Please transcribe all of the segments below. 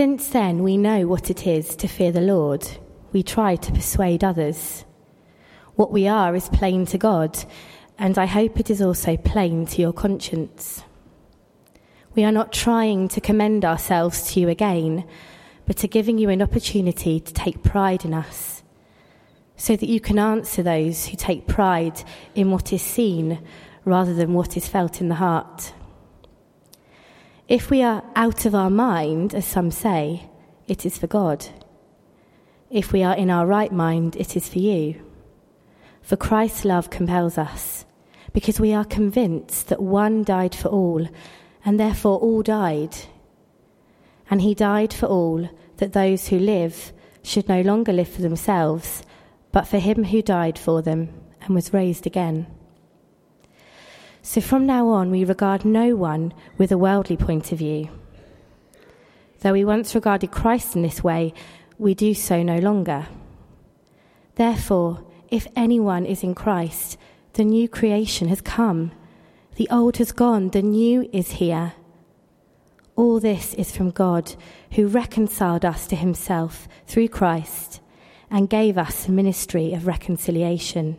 Since then, we know what it is to fear the Lord. We try to persuade others. What we are is plain to God, and I hope it is also plain to your conscience. We are not trying to commend ourselves to you again, but are giving you an opportunity to take pride in us, so that you can answer those who take pride in what is seen rather than what is felt in the heart. If we are out of our mind, as some say, it is for God. If we are in our right mind, it is for you. For Christ's love compels us, because we are convinced that one died for all, and therefore all died. And he died for all, that those who live should no longer live for themselves, but for him who died for them and was raised again. So from now on, we regard no one with a worldly point of view. Though we once regarded Christ in this way, we do so no longer. Therefore, if anyone is in Christ, the new creation has come. The old has gone, the new is here. All this is from God, who reconciled us to himself through Christ and gave us a ministry of reconciliation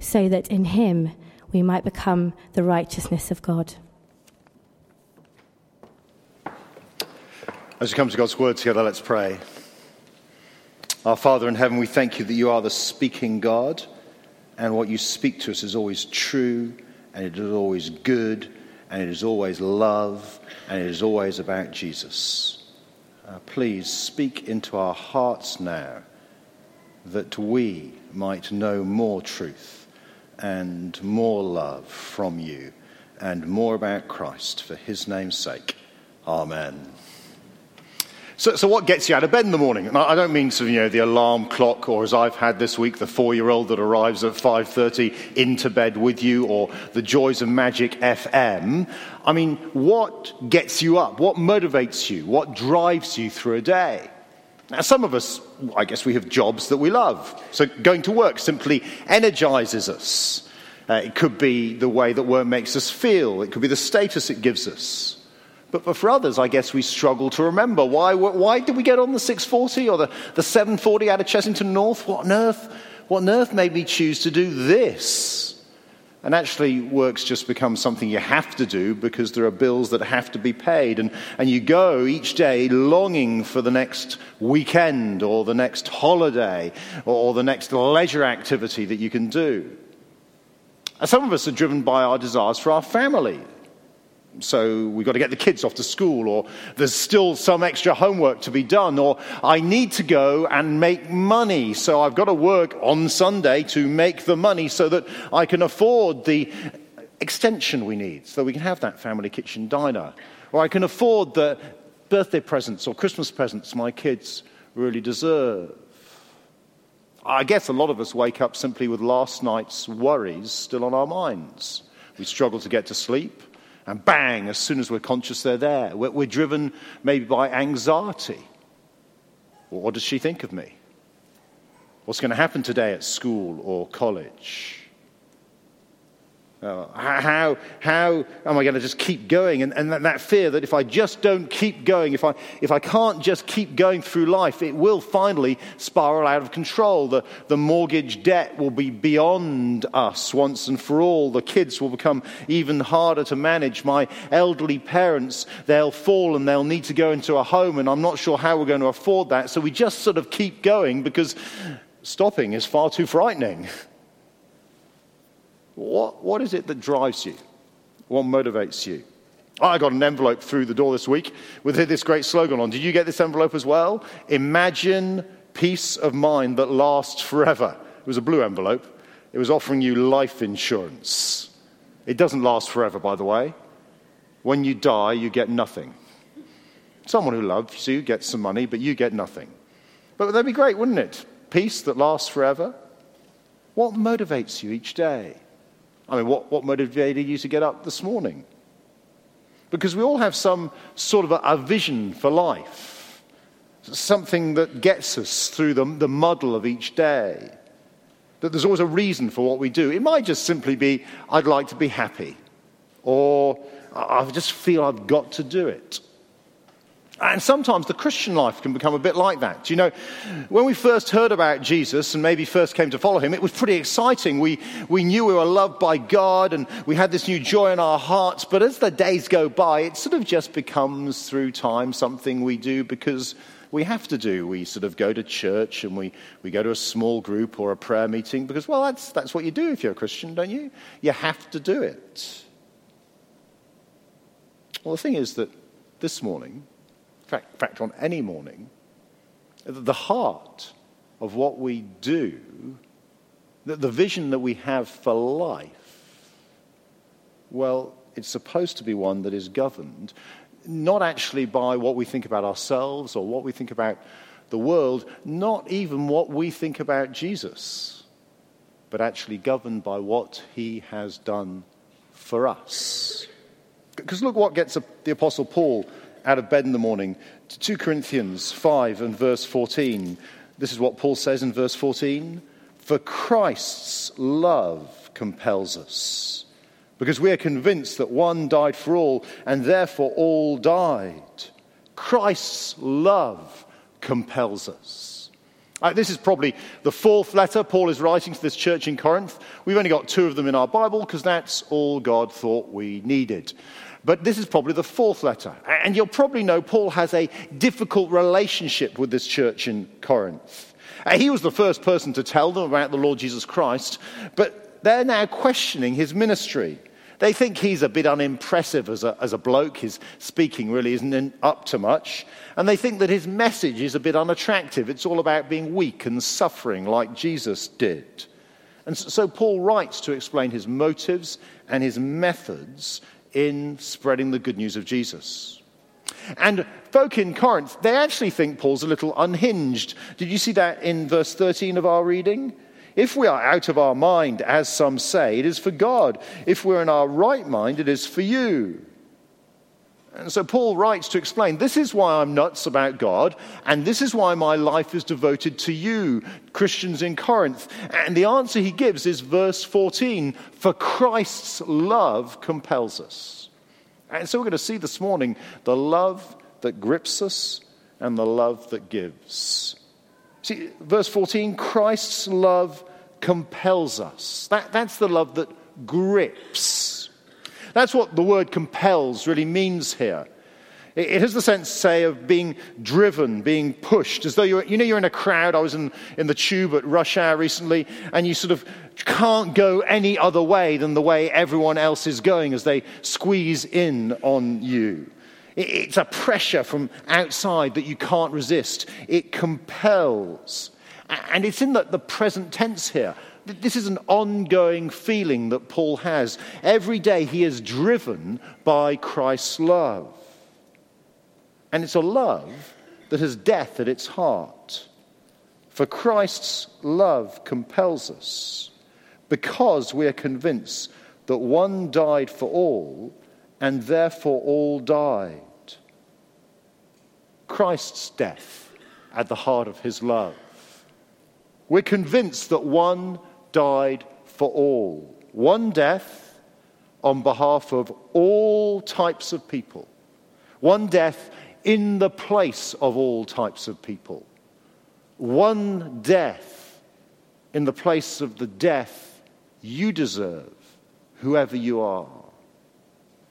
so that in him we might become the righteousness of God. As we come to God's word together, let's pray. Our Father in heaven, we thank you that you are the speaking God, and what you speak to us is always true, and it is always good, and it is always love, and it is always about Jesus. Uh, please speak into our hearts now that we might know more truth and more love from you and more about Christ for his name's sake. Amen. So, so what gets you out of bed in the morning? And I don't mean sort of, you know, the alarm clock, or as I've had this week, the four-year-old that arrives at 5.30 into bed with you, or the joys of Magic FM. I mean, what gets you up? What motivates you? What drives you through a day? Now, some of us, I guess we have jobs that we love. So going to work simply energizes us. Uh, it could be the way that work makes us feel. It could be the status it gives us. But for others, I guess we struggle to remember. Why, why did we get on the 640 or the, the 740 out of Chessington North? What on earth, what on earth made me choose to do this? And actually, work's just become something you have to do because there are bills that have to be paid. And, and you go each day longing for the next weekend or the next holiday or, the next leisure activity that you can do. Some of us are driven by our desires for our family so we've got to get the kids off to school, or there's still some extra homework to be done, or I need to go and make money, so I've got to work on Sunday to make the money so that I can afford the extension we need, so we can have that family kitchen diner, or I can afford the birthday presents or Christmas presents my kids really deserve. I guess a lot of us wake up simply with last night's worries still on our minds. We struggle to get to sleep. And bang, as soon as we're conscious, they're there. We're, we're driven maybe by anxiety. Well, what does she think of me? What's going to happen today at school or college? Uh, how, how am I going to just keep going? And, and that, that, fear that if I just don't keep going, if I, if I can't just keep going through life, it will finally spiral out of control. The, the mortgage debt will be beyond us once and for all. The kids will become even harder to manage. My elderly parents, they'll fall and they'll need to go into a home, and I'm not sure how we're going to afford that. So we just sort of keep going because stopping is far too frightening. What, what is it that drives you? What motivates you? I got an envelope through the door this week with this great slogan on. Did you get this envelope as well? Imagine peace of mind that lasts forever. It was a blue envelope. It was offering you life insurance. It doesn't last forever, by the way. When you die, you get nothing. Someone who loves you gets some money, but you get nothing. But that'd be great, wouldn't it? Peace that lasts forever. What motivates you each day? I mean, what, what motivated you to get up this morning? Because we all have some sort of a, a vision for life, something that gets us through the, the muddle of each day. That there's always a reason for what we do. It might just simply be, I'd like to be happy, or I just feel I've got to do it. And sometimes the Christian life can become a bit like that. You know, when we first heard about Jesus and maybe first came to follow him, it was pretty exciting. We, we knew we were loved by God and we had this new joy in our hearts. But as the days go by, it sort of just becomes through time something we do because we have to do. We sort of go to church and we, we go to a small group or a prayer meeting because, well, that's, that's what you do if you're a Christian, don't you? You have to do it. Well, the thing is that this morning, fact, fact, on any morning, the heart of what we do, the, the vision that we have for life, well, it's supposed to be one that is governed not actually by what we think about ourselves or what we think about the world, not even what we think about Jesus, but actually governed by what he has done for us. Because look what gets the Apostle Paul out of bed in the morning. 2 Corinthians 5 and verse 14. This is what Paul says in verse 14 For Christ's love compels us, because we are convinced that one died for all, and therefore all died. Christ's love compels us. Uh, this is probably the fourth letter Paul is writing to this church in Corinth. We've only got two of them in our Bible because that's all God thought we needed. But this is probably the fourth letter. And you'll probably know Paul has a difficult relationship with this church in Corinth. Uh, he was the first person to tell them about the Lord Jesus Christ, but they're now questioning his ministry. They think he's a bit unimpressive as a, as a bloke. His speaking really isn't up to much. And they think that his message is a bit unattractive. It's all about being weak and suffering like Jesus did. And so Paul writes to explain his motives and his methods in spreading the good news of Jesus. And folk in Corinth, they actually think Paul's a little unhinged. Did you see that in verse 13 of our reading? If we are out of our mind, as some say, it is for God. If we're in our right mind, it is for you. And so Paul writes to explain this is why I'm nuts about God, and this is why my life is devoted to you, Christians in Corinth. And the answer he gives is verse 14 For Christ's love compels us. And so we're going to see this morning the love that grips us and the love that gives. See, verse 14 Christ's love compels us. That, that's the love that grips. That's what the word compels really means here. It has the sense, say, of being driven, being pushed, as though you're, you know, you're in a crowd. I was in, in the tube at rush hour recently, and you sort of can't go any other way than the way everyone else is going as they squeeze in on you. It's a pressure from outside that you can't resist. It compels. And it's in the, the present tense here. This is an ongoing feeling that Paul has. Every day he is driven by Christ's love. And it's a love that has death at its heart. For Christ's love compels us because we are convinced that one died for all and therefore all died. Christ's death at the heart of his love. We're convinced that one died for all. One death on behalf of all types of people. One death in the place of all types of people. One death in the place of the death you deserve, whoever you are.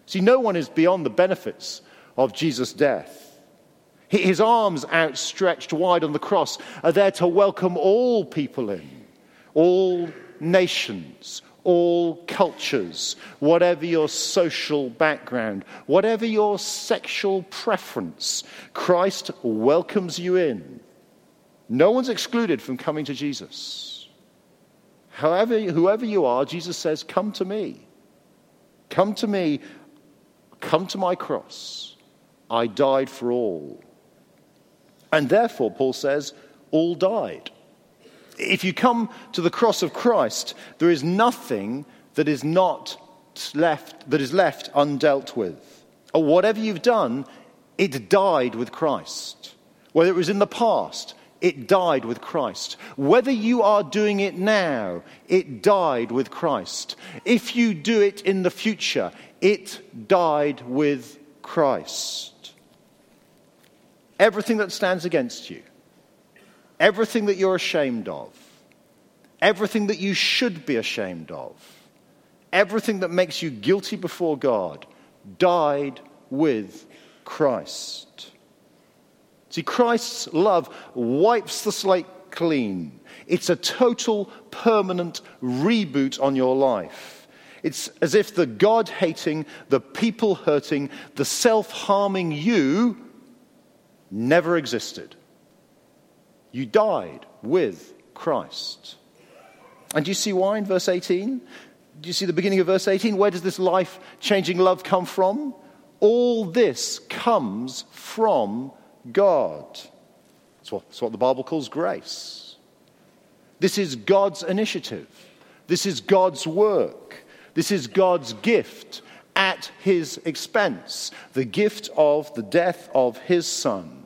See, no one is beyond the benefits of Jesus' death. His arms outstretched wide on the cross are there to welcome all people in all nations, all cultures, whatever your social background, whatever your sexual preference, Christ welcomes you in. No one's excluded from coming to Jesus. However, whoever you are, Jesus says, Come to me. Come to me. Come to my cross. I died for all. And therefore, Paul says, all died. If you come to the cross of Christ, there is nothing that is not left, that is left undealt with. Or whatever you've done, it died with Christ. Whether it was in the past, it died with Christ. Whether you are doing it now, it died with Christ. If you do it in the future, it died with Christ. Everything that stands against you, everything that you're ashamed of, everything that you should be ashamed of, everything that makes you guilty before God, died with Christ. See, Christ's love wipes the slate clean. It's a total, permanent reboot on your life. It's as if the God hating, the people hurting, the self harming you never existed. You died with Christ. And do you see why in verse 18? Do you see the beginning of verse 18? Where does this life changing love come from? All this comes from God. It's what, what the Bible calls grace. This is God's initiative. This is God's work. This is God's gift at his expense. The gift of the death of his son.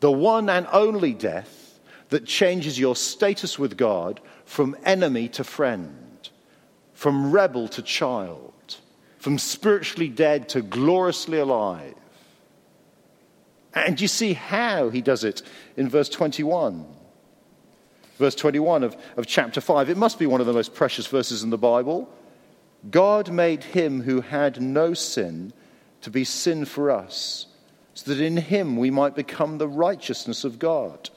The one and only death that changes your status with God from enemy to friend, from rebel to child, from spiritually dead to gloriously alive. And you see how he does it in verse 21. Verse 21 of, of chapter 5. It must be one of the most precious verses in the Bible. God made him who had no sin to be sin for us, so that in him we might become the righteousness of God.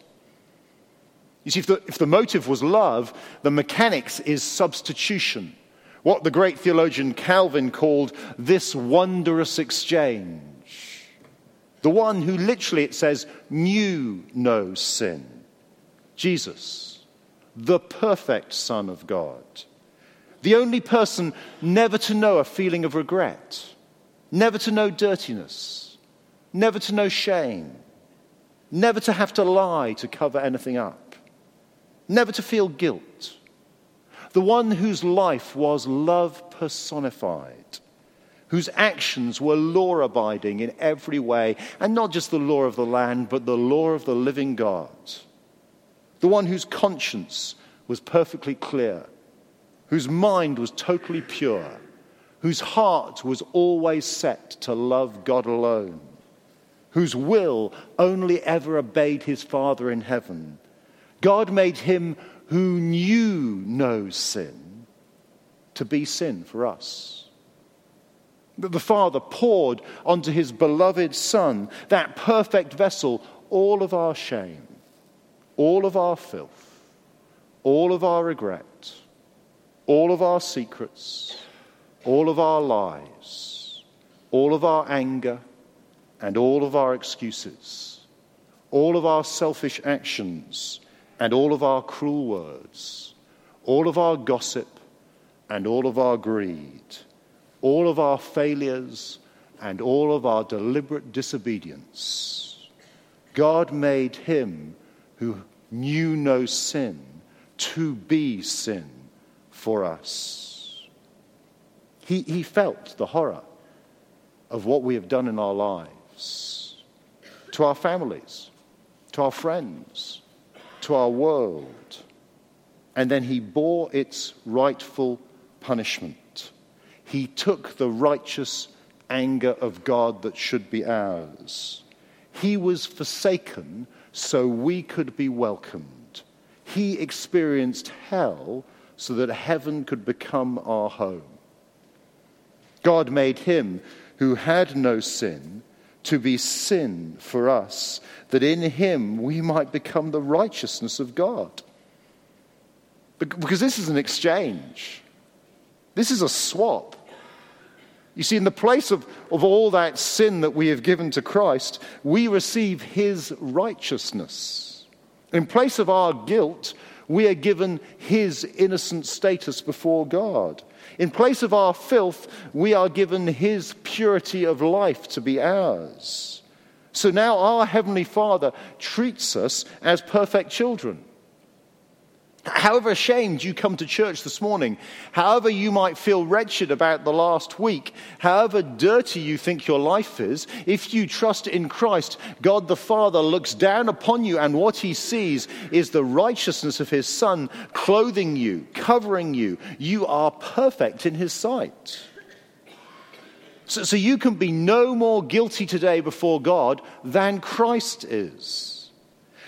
You see, if the, if the motive was love, the mechanics is substitution. What the great theologian Calvin called this wondrous exchange. The one who literally, it says, knew no sin. Jesus, the perfect Son of God. The only person never to know a feeling of regret, never to know dirtiness, never to know shame, never to have to lie to cover anything up, never to feel guilt. The one whose life was love personified whose actions were law abiding in every way, and not just the law of the land, but the law of the living God. The one whose conscience was perfectly clear, whose mind was totally pure, whose heart was always set to love God alone, whose will only ever obeyed his Father in heaven. God made him who knew no sin to be sin for us that the Father poured onto his beloved Son, that perfect vessel, all of our shame, all of our filth, all of our regret, all of our secrets, all of our lies, all of our anger, and all of our excuses, all of our selfish actions, and all of our cruel words, all of our gossip, and all of our greed all of our failures and all of our deliberate disobedience. God made him who knew no sin to be sin for us. He, he felt the horror of what we have done in our lives to our families, to our friends, to our world. And then he bore its rightful punishment. He took the righteous anger of God that should be ours. He was forsaken so we could be welcomed. He experienced hell so that heaven could become our home. God made him who had no sin to be sin for us, that in him we might become the righteousness of God. Because this is an exchange, this is a swap. You see, in the place of, of all that sin that we have given to Christ, we receive his righteousness. In place of our guilt, we are given his innocent status before God. In place of our filth, we are given his purity of life to be ours. So now our Heavenly Father treats us as perfect children. However ashamed you come to church this morning, however you might feel wretched about the last week, however dirty you think your life is, if you trust in Christ, God the Father looks down upon you and what he sees is the righteousness of his Son clothing you, covering you. You are perfect in his sight. So, so you can be no more guilty today before God than Christ is.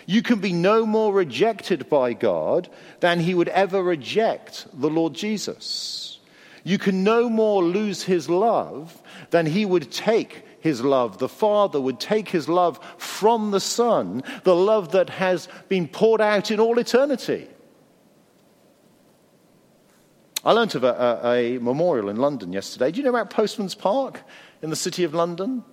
You can be no more rejected by God than he would ever reject the Lord Jesus. You can no more lose his love than he would take his love. The Father would take his love from the Son, the love that has been poured out in all eternity. I learnt of a, a, a memorial in London yesterday. Do you know about Postman's Park in the city of London?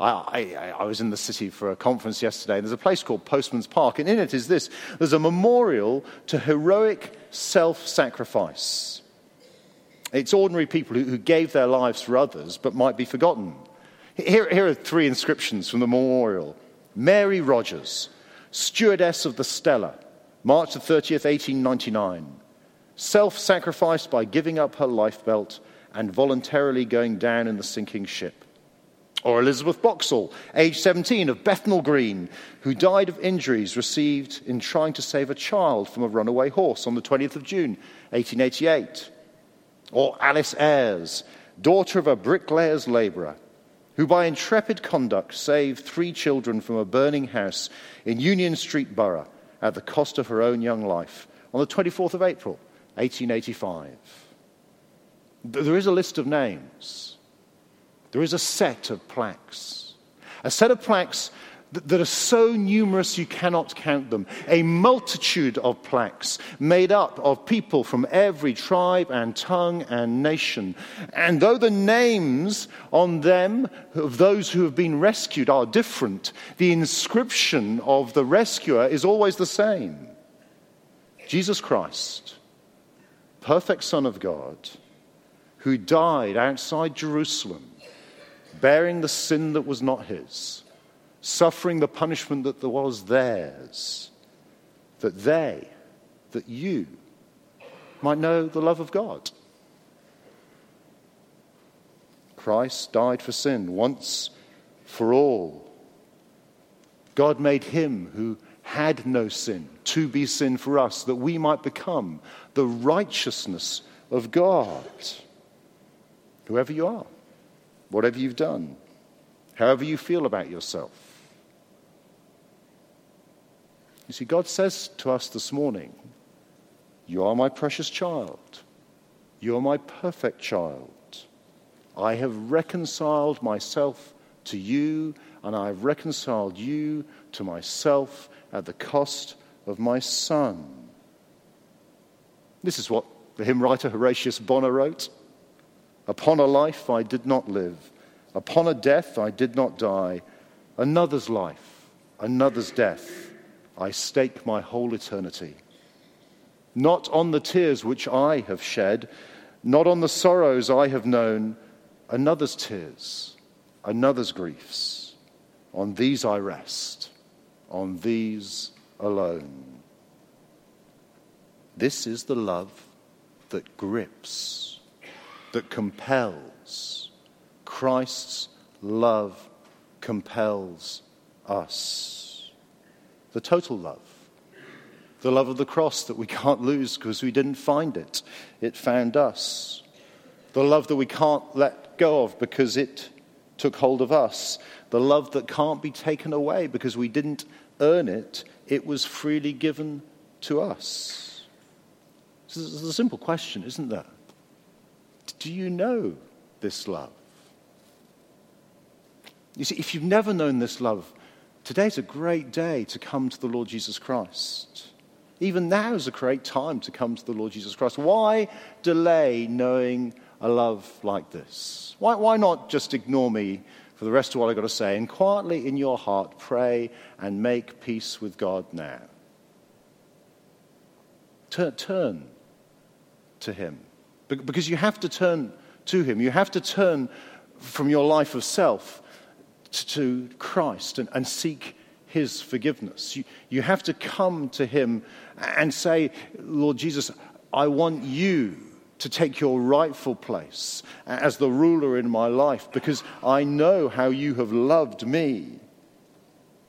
I, I, I, was in the city for a conference yesterday. There's a place called Postman's Park, and in it is this there's a memorial to heroic self sacrifice. It's ordinary people who, who, gave their lives for others but might be forgotten. Here, here are three inscriptions from the memorial Mary Rogers, stewardess of the Stella, March the 30th, 1899. Self sacrificed by giving up her lifebelt and voluntarily going down in the sinking ship. Or Elizabeth Boxall, age 17, of Bethnal Green, who died of injuries received in trying to save a child from a runaway horse on the 20th of June, 1888. Or Alice Ayres, daughter of a bricklayer's labourer, who by intrepid conduct saved three children from a burning house in Union Street Borough at the cost of her own young life on the 24th of April, 1885. There is a list of names there is a set of plaques. A set of plaques that are so numerous you cannot count them. A multitude of plaques made up of people from every tribe and tongue and nation. And though the names on them of those who have been rescued are different, the inscription of the rescuer is always the same Jesus Christ, perfect Son of God, who died outside Jerusalem bearing the sin that was not his, suffering the punishment that was theirs, that they, that you, might know the love of God. Christ died for sin once for all. God made him who had no sin to be sin for us, that we might become the righteousness of God. Whoever you are whatever you've done, however you feel about yourself. You see, God says to us this morning, You are my precious child. You are my perfect child. I have reconciled myself to you, and I have reconciled you to myself at the cost of my son. This is what the hymn writer Horatius Bonar wrote. Upon a life I did not live, upon a death I did not die. Another's life, another's death, I stake my whole eternity. Not on the tears which I have shed, not on the sorrows I have known, another's tears, another's griefs. On these I rest, on these alone. This is the love that grips that compels. Christ's love compels us. The total love. The love of the cross that we can't lose because we didn't find it, it found us. The love that we can't let go of because it took hold of us. The love that can't be taken away because we didn't earn it, it was freely given to us. This is a simple question, isn't there? Do you know this love? You see, if you've never known this love, today's a great day to come to the Lord Jesus Christ. Even now is a great time to come to the Lord Jesus Christ. Why delay knowing a love like this? Why, why not just ignore me for the rest of what I've got to say and quietly in your heart pray and make peace with God now? Turn, turn to Him Because you have to turn to Him. You have to turn from your life of self to Christ and, and seek His forgiveness. You, you have to come to Him and say, Lord Jesus, I want you to take your rightful place as the ruler in my life because I know how you have loved me.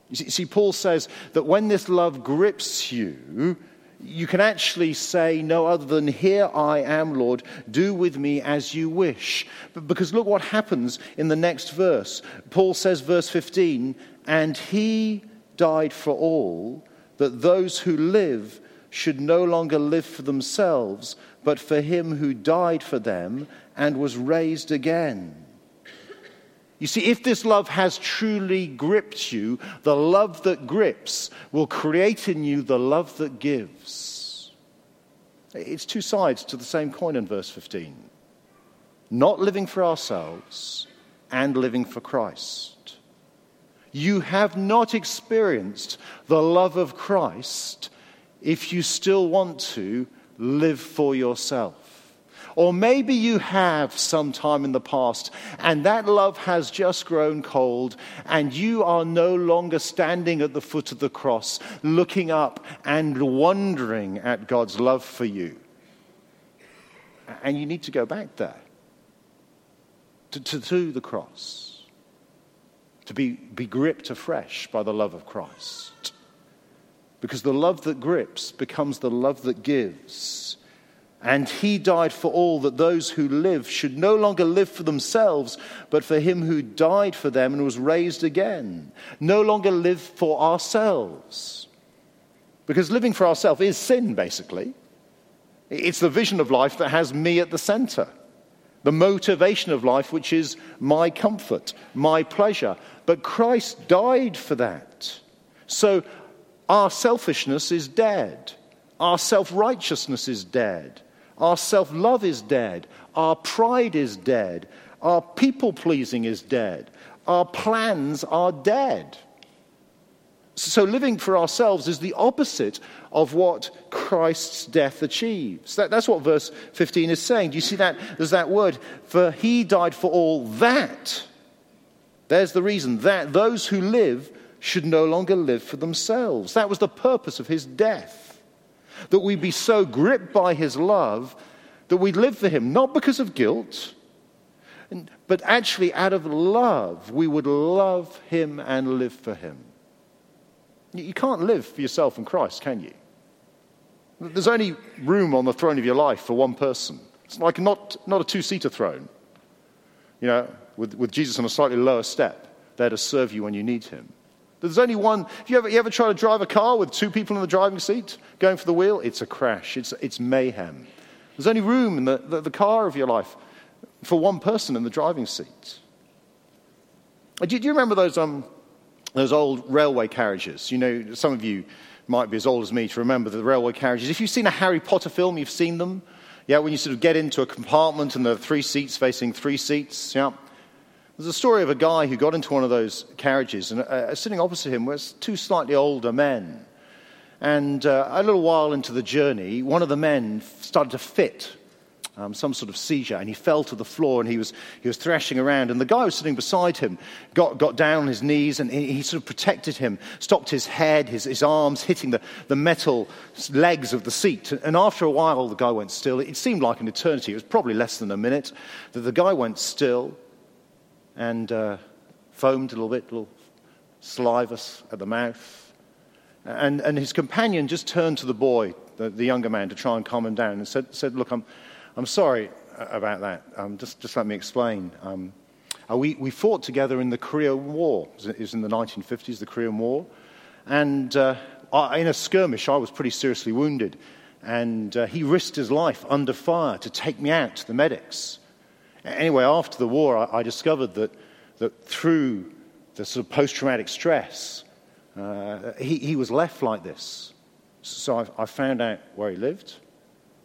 You see, see, Paul says that when this love grips you, you can actually say no other than, Here I am, Lord, do with me as you wish. But because look what happens in the next verse. Paul says, verse 15, and he died for all, that those who live should no longer live for themselves, but for him who died for them and was raised again. You see, if this love has truly gripped you, the love that grips will create in you the love that gives. It's two sides to the same coin in verse 15 not living for ourselves and living for Christ. You have not experienced the love of Christ if you still want to live for yourself. Or maybe you have sometime in the past, and that love has just grown cold, and you are no longer standing at the foot of the cross, looking up and wondering at God's love for you. And you need to go back there to, to, to the cross, to be, be gripped afresh by the love of Christ. Because the love that grips becomes the love that gives. And he died for all that those who live should no longer live for themselves, but for him who died for them and was raised again. No longer live for ourselves. Because living for ourselves is sin, basically. It's the vision of life that has me at the center. The motivation of life, which is my comfort, my pleasure. But Christ died for that. So our selfishness is dead. Our self righteousness is dead. Our self love is dead. Our pride is dead. Our people pleasing is dead. Our plans are dead. So, living for ourselves is the opposite of what Christ's death achieves. That, that's what verse 15 is saying. Do you see that? There's that word, for he died for all that. There's the reason that those who live should no longer live for themselves. That was the purpose of his death that we be so gripped by his love that we live for him, not because of guilt, but actually out of love, we would love him and live for him. You can't live for yourself and Christ, can you? There's only room on the throne of your life for one person. It's like not, not a two seater throne, you know, with, with Jesus on a slightly lower step there to serve you when you need him. There's only one. If you ever, you ever try to drive a car with two people in the driving seat going for the wheel, it's a crash. It's, it's mayhem. There's only room in the, the, the car of your life for one person in the driving seat. Uh, do, do you remember those, um, those old railway carriages? You know, some of you might be as old as me to remember the railway carriages. If you've seen a Harry Potter film, you've seen them. Yeah, when you sort of get into a compartment and there are three seats facing three seats. Yeah. There's a story of a guy who got into one of those carriages, and uh, sitting opposite him was two slightly older men. And uh, a little while into the journey, one of the men started to fit um, some sort of seizure, and he fell to the floor and he was, he was thrashing around. And the guy who was sitting beside him got, got down on his knees and he, he sort of protected him, stopped his head, his, his arms hitting the, the metal legs of the seat. And after a while, the guy went still. It seemed like an eternity. It was probably less than a minute that the guy went still and uh, foamed a little bit, a little salivous at the mouth. And, and his companion just turned to the boy, the, the younger man, to try and calm him down and said, said Look, I'm, I'm sorry about that. Um, just, just let me explain. Um, uh, we, we fought together in the Korean War. It was in the 1950s, the Korean War. And uh, in a skirmish, I was pretty seriously wounded. And uh, he risked his life under fire to take me out to the medics. Anyway, after the war, I, I discovered that, that through the sort of post traumatic stress, uh, he, he, was left like this. So I, I found out where he lived,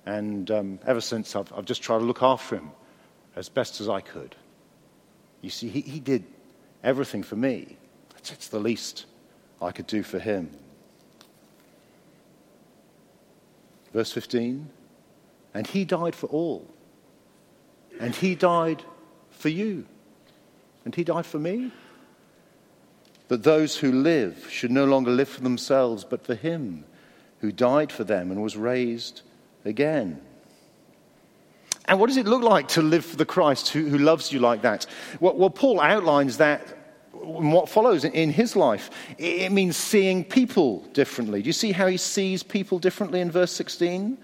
and um, ever since I've, I've, just tried to look after him as best as I could. You see, he, he did everything for me. It's, it's the least I could do for him. Verse 15 And he died for all And he died for you. And he died for me. That those who live should no longer live for themselves, but for him who died for them and was raised again. And what does it look like to live for the Christ who, who loves you like that? Well, well, Paul outlines that in what follows in his life. It means seeing people differently. Do you see how he sees people differently in verse 16?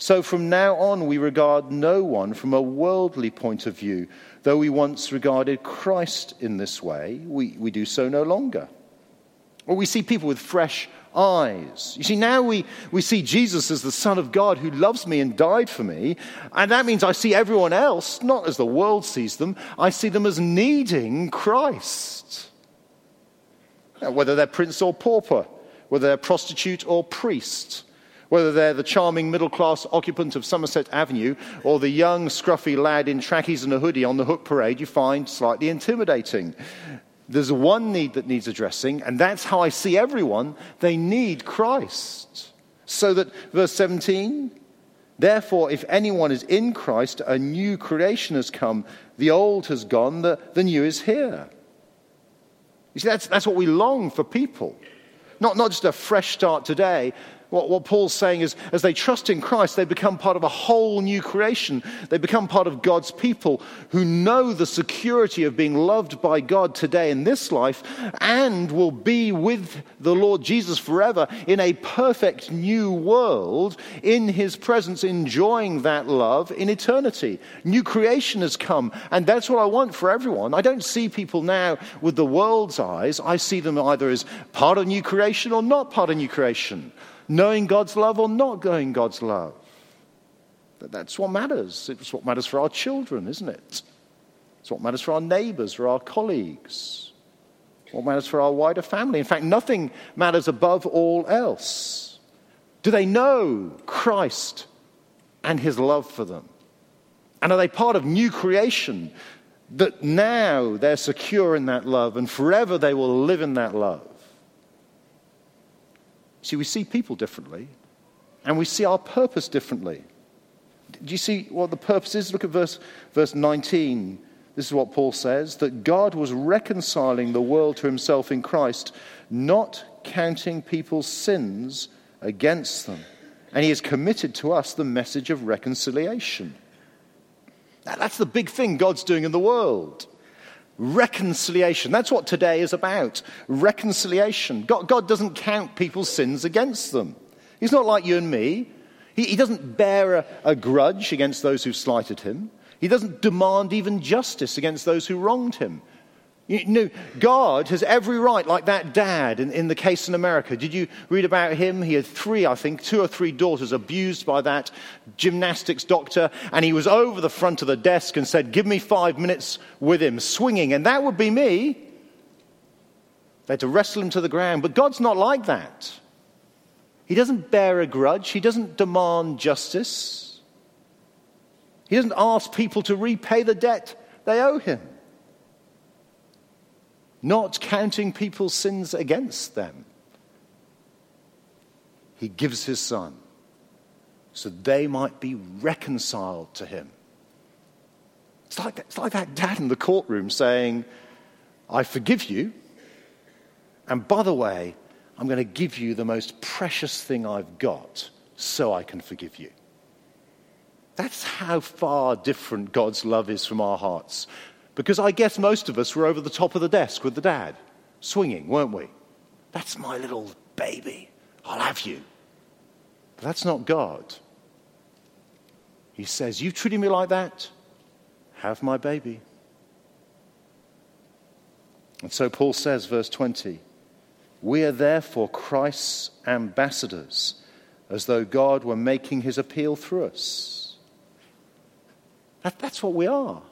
So from now on, we regard no one from a worldly point of view. Though we once regarded Christ in this way, we, we do so no longer. Or we see people with fresh eyes. You see, now we, we see Jesus as the Son of God who loves me and died for me. And that means I see everyone else, not as the world sees them, I see them as needing Christ. Now, whether they're prince or pauper, whether they're prostitute or priest, whether they're the charming middle class occupant of Somerset Avenue or the young, scruffy lad in trackies and a hoodie on the hook parade, you find slightly intimidating. There's one need that needs addressing, and that's how I see everyone. They need Christ. So that, verse 17, therefore, if anyone is in Christ, a new creation has come. The old has gone, the, the new is here. You see, that's, that's what we long for people. Not, not just a fresh start today, what, what Paul's saying is, as they trust in Christ, they become part of a whole new creation. They become part of God's people who know the security of being loved by God today in this life and will be with the Lord Jesus forever in a perfect new world in his presence, enjoying that love in eternity. New creation has come, and that's what I want for everyone. I don't see people now with the world's eyes, I see them either as part of new creation or not part of new creation knowing God's love or not knowing God's love. That's what matters. It's what matters for our children, isn't it? It's what matters for our neighbors, for our colleagues, what matters for our wider family. In fact, nothing matters above all else. Do they know Christ and his love for them? And are they part of new creation that now they're secure in that love and forever they will live in that love? See, we see people differently, and we see our purpose differently. Do you see what the purpose is? Look at verse, verse 19. This is what Paul says that God was reconciling the world to himself in Christ, not counting people's sins against them. And he has committed to us the message of reconciliation. That's the big thing God's doing in the world. Reconciliation. That's what today is about. Reconciliation. God, God doesn't count people's sins against them. He's not like you and me. He, he doesn't bear a, a grudge against those who slighted him. He doesn't demand even justice against those who wronged him. You know, God has every right, like that dad in, in, the case in America. Did you read about him? He had three, I think, two or three daughters abused by that gymnastics doctor, and he was over the front of the desk and said, Give me five minutes with him, swinging, and that would be me. They had to wrestle him to the ground, but God's not like that. He doesn't bear a grudge, He doesn't demand justice, He doesn't ask people to repay the debt they owe Him not counting people's sins against them. He gives his son so they might be reconciled to him. It's like, that, it's like that dad in the courtroom saying, I forgive you, and by the way, I'm going to give you the most precious thing I've got so I can forgive you. That's how far different God's love is from our hearts. Because I guess most of us were over the top of the desk with the dad, swinging, weren't we? That's my little baby. I'll have you. But that's not God. He says, You treating me like that? Have my baby. And so Paul says, verse 20, We are therefore Christ's ambassadors, as though God were making his appeal through us. That, that's what we are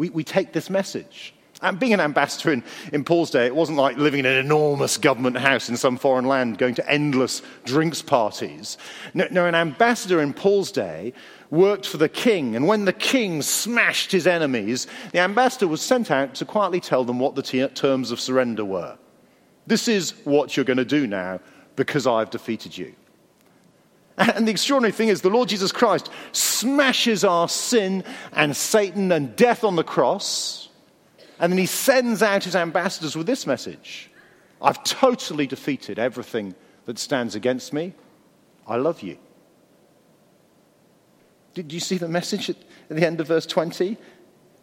we, we take this message. And being an ambassador in, in Paul's day, it wasn't like living in an enormous government house in some foreign land, going to endless drinks parties. No, no, an ambassador in Paul's day worked for the king, and when the king smashed his enemies, the ambassador was sent out to quietly tell them what the t- terms of surrender were. This is what you're going to do now because I've defeated you. And the extraordinary thing is, the Lord Jesus Christ smashes our sin and Satan and death on the cross, and then he sends out his ambassadors with this message I've totally defeated everything that stands against me. I love you. Did you see the message at the end of verse 20?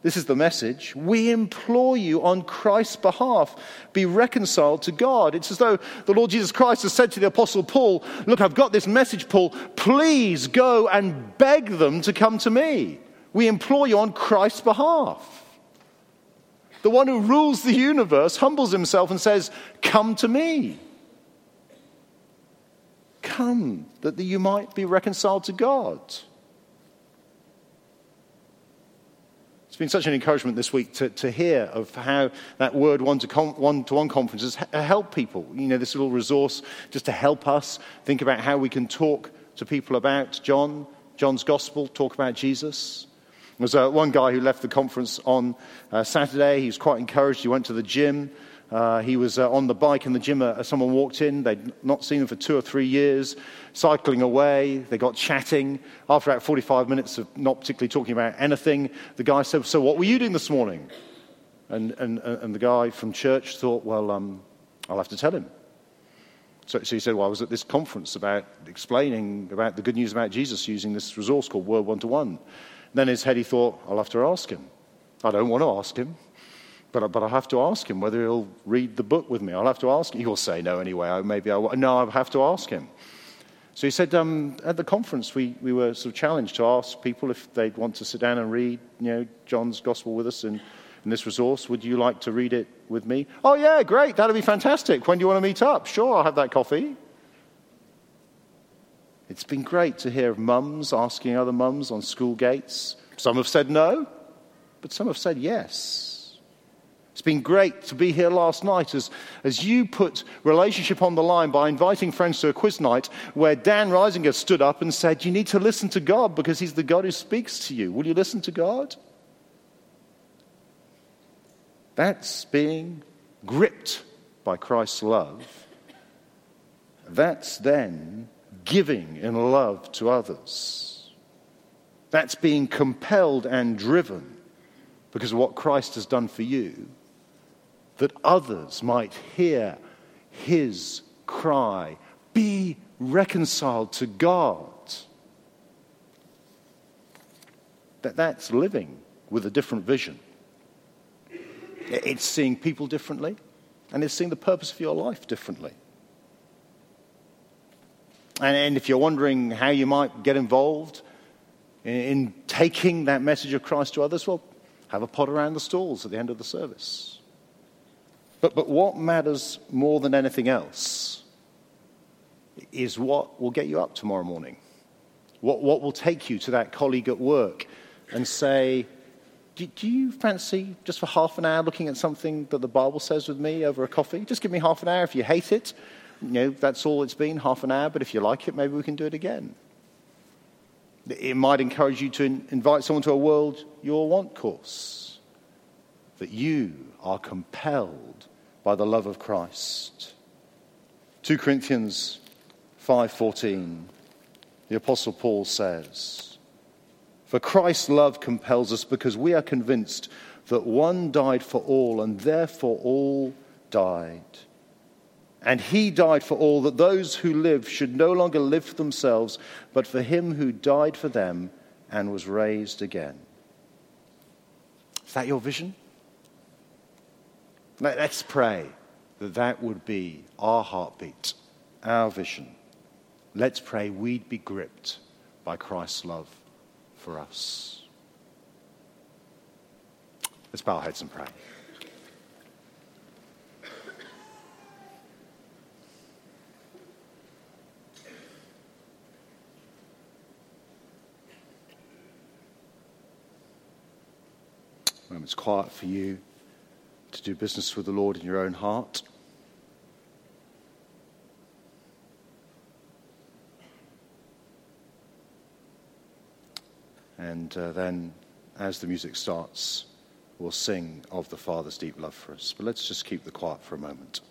This is the message. We implore you on Christ's behalf, be reconciled to God. It's as though the Lord Jesus Christ has said to the Apostle Paul, Look, I've got this message, Paul. Please go and beg them to come to me. We implore you on Christ's behalf. The one who rules the universe humbles himself and says, Come to me. Come that you might be reconciled to God. It's been such an encouragement this week to, to hear of how that word one to one to one conferences help people. You know, this little resource just to help us think about how we can talk to people about John, John's gospel, talk about Jesus. There was uh, one guy who left the conference on uh, Saturday. He was quite encouraged. He went to the gym. Uh, he was uh, on the bike in the gym. Uh, someone walked in. They'd not seen him for two or three years, cycling away. They got chatting. After about 45 minutes of not particularly talking about anything, the guy said, So, what were you doing this morning? And, and, and the guy from church thought, Well, um, I'll have to tell him. So, so, he said, Well, I was at this conference about explaining about the good news about Jesus using this resource called Word One to One. Then his head, he thought, I'll have to ask him. I don't want to ask him. But, but I have to ask him whether he'll read the book with me. I'll have to ask him. He'll say no anyway. Maybe I No, I have to ask him. So he said, um, at the conference, we, we were sort of challenged to ask people if they'd want to sit down and read you know, John's Gospel with us in, in this resource. Would you like to read it with me? Oh, yeah, great. That'll be fantastic. When do you want to meet up? Sure, I'll have that coffee. It's been great to hear of mums asking other mums on school gates. Some have said no, but some have said yes. It's been great to be here last night as, as you put relationship on the line by inviting friends to a quiz night where Dan Risinger stood up and said, You need to listen to God because He's the God who speaks to you. Will you listen to God? That's being gripped by Christ's love. That's then giving in love to others. That's being compelled and driven because of what Christ has done for you that others might hear his cry be reconciled to God. That, that's living with a different vision. It's seeing people differently, and it's seeing the purpose of your life differently. And, and if you're wondering how you might get involved in, in taking that message of Christ to others, well, have a pot around the stalls at the end of the service. But, but what matters more than anything else is what will get you up tomorrow morning. What, what will take you to that colleague at work and say, do, do, you fancy just for half an hour looking at something that the Bible says with me over a coffee? Just give me half an hour. If you hate it, you know, that's all it's been, half an hour. But if you like it, maybe we can do it again. It might encourage you to in, invite someone to a World Your Want course. That you are compelled by the love of Christ. 2 Corinthians 5:14 the apostle Paul says for Christ's love compels us because we are convinced that one died for all and therefore all died. And he died for all that those who live should no longer live for themselves but for him who died for them and was raised again. Is that your vision Let's pray that that would be our heartbeat, our vision. Let's pray we'd be gripped by Christ's love for us. Let's bow our heads and pray. Moment's quiet for you to do business with the Lord in your own heart. And uh, then, as the music starts, we'll sing of the Father's deep love for us. But let's just keep the quiet for a moment.